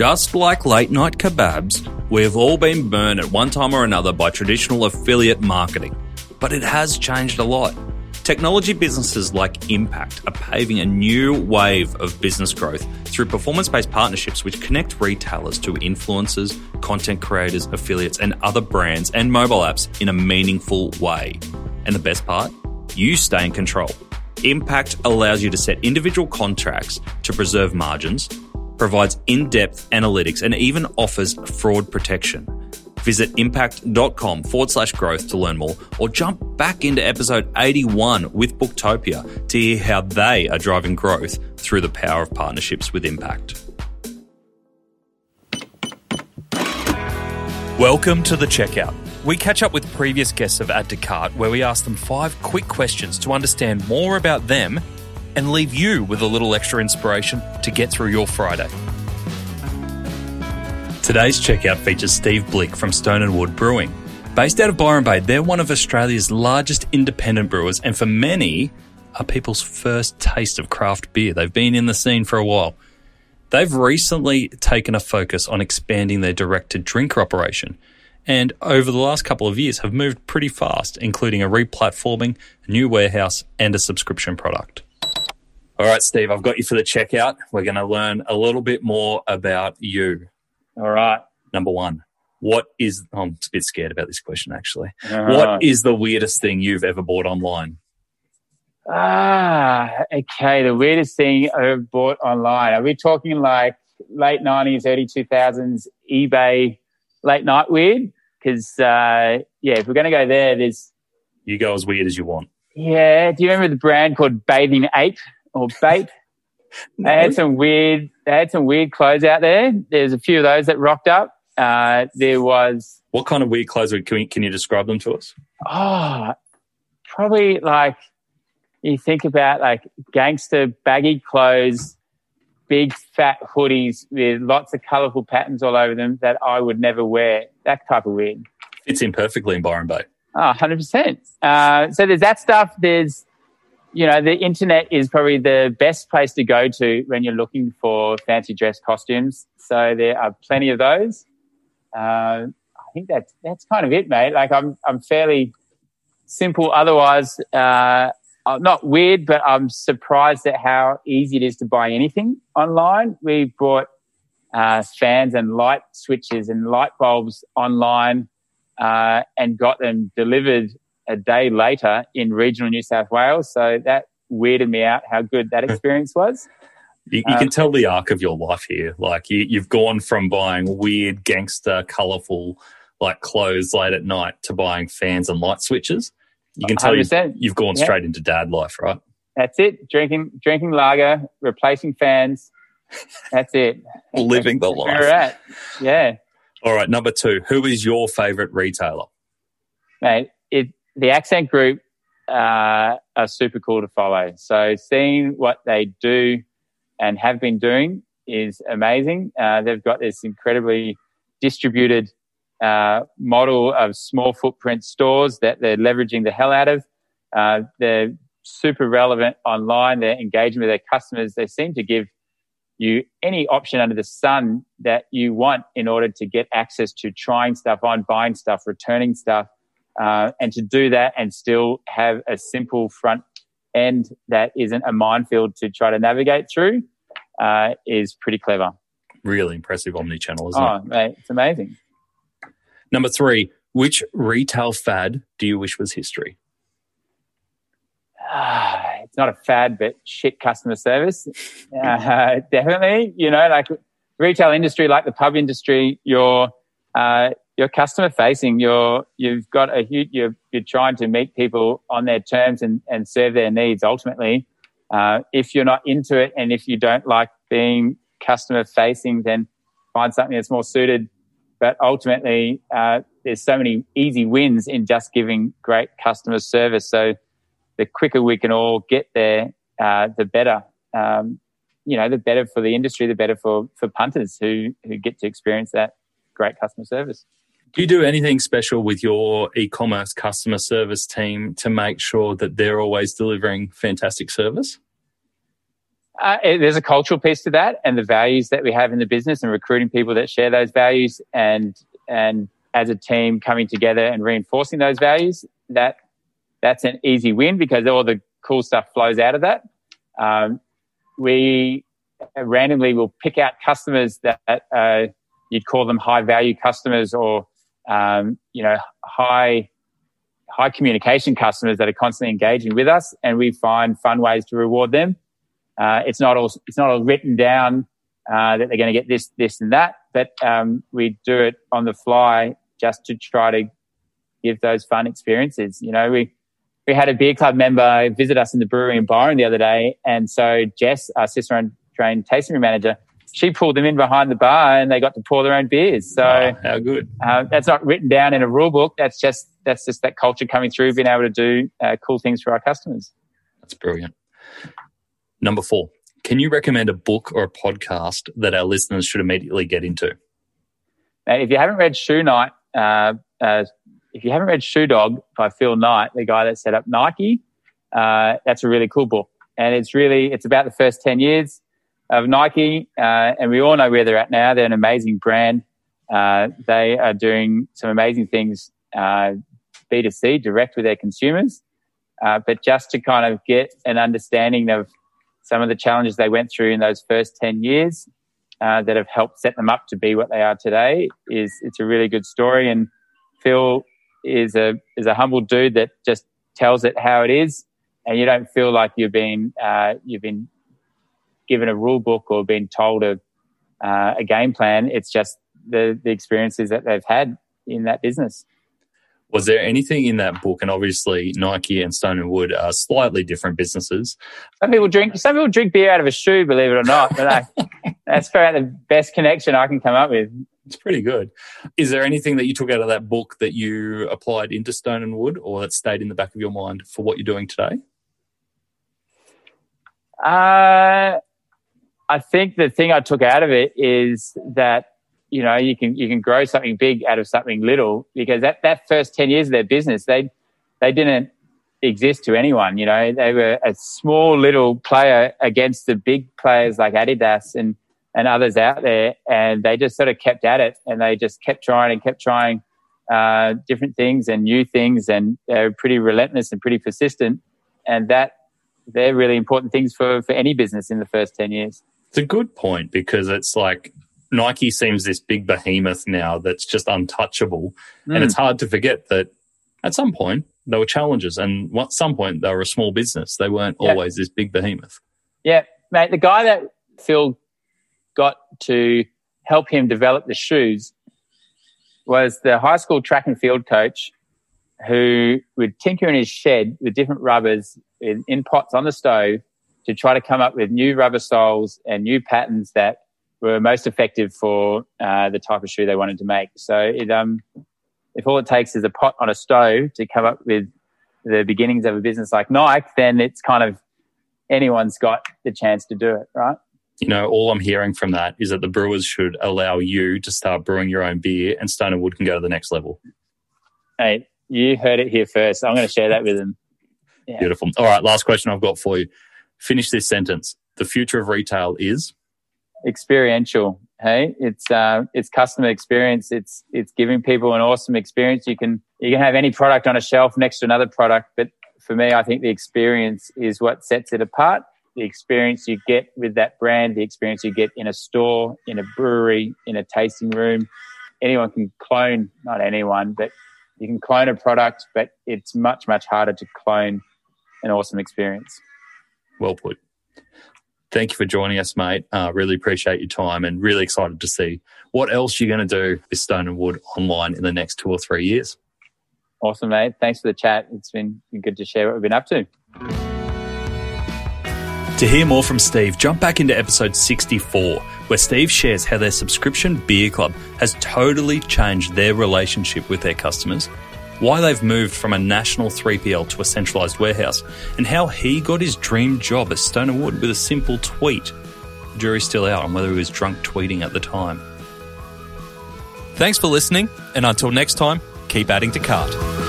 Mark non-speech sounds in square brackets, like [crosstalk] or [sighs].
Just like late night kebabs, we've all been burned at one time or another by traditional affiliate marketing. But it has changed a lot. Technology businesses like Impact are paving a new wave of business growth through performance based partnerships which connect retailers to influencers, content creators, affiliates, and other brands and mobile apps in a meaningful way. And the best part? You stay in control. Impact allows you to set individual contracts to preserve margins, provides in depth analytics, and even offers fraud protection. Visit impact.com forward slash growth to learn more or jump back into episode 81 with Booktopia to hear how they are driving growth through the power of partnerships with Impact. Welcome to the checkout. We catch up with previous guests of Add to Cart where we ask them five quick questions to understand more about them and leave you with a little extra inspiration to get through your Friday. Today's checkout features Steve Blick from Stone and Wood Brewing. Based out of Byron Bay, they're one of Australia's largest independent brewers, and for many, are people's first taste of craft beer. They've been in the scene for a while. They've recently taken a focus on expanding their direct to drinker operation, and over the last couple of years have moved pretty fast, including a replatforming, a new warehouse, and a subscription product. All right, Steve, I've got you for the checkout. We're going to learn a little bit more about you. All right. Number one, what is, oh, I'm a bit scared about this question actually. Uh, What is the weirdest thing you've ever bought online? Ah, okay. The weirdest thing I've bought online. Are we talking like late 90s, early 2000s eBay late night weird? Because, uh, yeah, if we're going to go there, there's, You go as weird as you want. yeah. Do you remember the brand called Bathing Ape or Bape? [laughs] They had some weird, they had some weird clothes out there. There's a few of those that rocked up. Uh, there was, What kind of weird clothes would- can, we, can you describe them to us? oh, probably like you think about like gangster baggy clothes, big fat hoodies with lots of colorful patterns all over them that I would never wear. That type of weird. Fits in perfectly in Byron Bay. Oh, 100%. Uh, so there's that stuff. There's, you know, the internet is probably the best place to go to when you're looking for fancy dress costumes. So there are plenty of those. Uh, I think that's, that's kind of it, mate. Like I'm, I'm fairly simple. Otherwise, uh, uh, not weird, but I'm surprised at how easy it is to buy anything online. We bought uh, fans and light switches and light bulbs online uh, and got them delivered a day later in regional New South Wales. So that weirded me out how good that experience was. You, you Um, can tell the arc of your life here. Like you, you've gone from buying weird, gangster, colorful, like clothes late at night to buying fans and light switches. You can tell you've, you've gone Yeah. straight into dad life, right? That's it. Drinking, drinking lager, replacing fans. That's it. [laughs] Living the Where we're life. at. Yeah. All right, number two. Who is your favorite retailer? mate, the accent group uh, are super cool to follow. So seeing what they do and have been doing is amazing. Uh, they've got this incredibly distributed uh, model of small footprint stores that they're leveraging the hell out of. Uh, they're super relevant online. They're engaging with their customers. They seem to give you any option under the sun that you want in order to get access to trying stuff on, buying stuff, returning stuff uh, and to do that and still have a simple front end that isn't a minefield to try to navigate through uh, is pretty clever. Really impressive omni-channel, isn't it? Oh, it? mate, it's amazing. Number three. Which retail fad do you wish was history? [sighs] It's not a fad, but shit customer service. [laughs] Uh, definitely, you know, like retail industry, like the pub industry, you're uh, you're customer facing. You're you've got a huge. You're you're trying to meet people on their terms and and serve their needs. Ultimately, uh, if you're not into it and if you don't like being customer facing, then find something that's more suited. But ultimately, uh, there's so many easy wins in just giving great customer service. So the quicker we can all get there, uh, the better. Um, you know, the better for the industry, the better for, for punters who, who get to experience that great customer service. Do you do anything special with your e-commerce customer service team to make sure that they're always delivering fantastic service? Uh, there's a cultural piece to that, and the values that we have in the business, and recruiting people that share those values, and and as a team coming together and reinforcing those values. That that's an easy win because all the cool stuff flows out of that. Um, we randomly will pick out customers that uh, you'd call them high value customers or um, you know high high communication customers that are constantly engaging with us, and we find fun ways to reward them. Uh, it's not all it's not all written down uh, that they're going to get this, this, and that, but um, we do it on the fly just to try to give those fun experiences. You know, we we had a beer club member visit us in the brewery in Byron the other day, and so Jess, our Cicerone trained tasting room manager, she pulled them in behind the bar, and they got to pour their own beers. So oh, how good! Uh, that's not written down in a rule book. That's just that's just that culture coming through, being able to do uh, cool things for our customers. That's brilliant. Number four, can you recommend a book or a podcast that our listeners should immediately get into? Now, if you haven't read Shoe Night, uh, uh, if you haven't read Shoe Dog by Phil Knight, the guy that set up Nike, uh, that's a really cool book. And it's really, it's about the first 10 years of Nike. Uh, and we all know where they're at now. They're an amazing brand. Uh, they are doing some amazing things, uh, B2C, direct with their consumers. but just to kind of get an understanding of some of the challenges they went through in those first 10 years uh, that have helped set them up to be what they are today is it's a really good story and phil is a is a humble dude that just tells it how it is and you don't feel like you've been uh, you've been given a rule book or been told a uh, a game plan it's just the the experiences that they've had in that business was there anything in that book? And obviously, Nike and Stone and Wood are slightly different businesses. Some people drink. Some people drink beer out of a shoe. Believe it or not, but I, [laughs] that's probably the best connection I can come up with. It's pretty good. Is there anything that you took out of that book that you applied into Stone and Wood, or that stayed in the back of your mind for what you're doing today? Uh, I think the thing I took out of it is that you know you can you can grow something big out of something little because that that first 10 years of their business they they didn't exist to anyone you know. They were a small little player against the big players like Adidas and and others out there and they just sort of kept at it and they just kept trying and kept trying uh, different things and new things and they're pretty relentless and pretty persistent and that they're really important things for for any business in the first 10 years it's a good point because it's like Nike seems this big behemoth now that's just untouchable. Mm. And it's hard to forget that at some point there were challenges and at some point they were a small business. They weren't yeah. always this big behemoth. Yeah, mate. The guy that Phil got to help him develop the shoes was the high school track and field coach who would tinker in his shed with different rubbers in, in pots on the stove to try to come up with new rubber soles and new patterns that were most effective for uh, the type of shoe they wanted to make. So it, um, if all it takes is a pot on a stove to come up with the beginnings of a business like Nike, then it's kind of anyone's got the chance to do it, right? You know, all I'm hearing from that is that the brewers should allow you to start brewing your own beer and Stone and Wood can go to the next level. Hey, you heard it here first. I'm going to share that with them. Yeah. Beautiful. All right, last question I've got for you. Finish this sentence. The future of retail is? experiential. Hey, it's uh, it's customer experience. It's it's giving people an awesome experience. You can you can have any product on a shelf next to another product, but for me, I think the experience is what sets it apart. The experience you get with that brand, the experience you get in a store, in a brewery, in a tasting room. Anyone can clone, not anyone, but you can clone a product, but it's much, much harder to clone an awesome experience. Well put thank you for joining us, mate. Uh, really appreciate your time and really excited to see what else you're going to do with Stone and Wood online in the next two or three years. Awesome, mate. Thanks for the chat. It's been good to share what we've been up to. To hear more from Steve, jump back into episode 64, where Steve shares how their subscription beer club has totally changed their relationship with their customers why they've moved from a national 3PL to a centralised warehouse, and how he got his dream job at Stone Wood with a simple tweet. The jury's still out on whether he was drunk tweeting at the time. Thanks for listening, and until next time, keep adding to cart.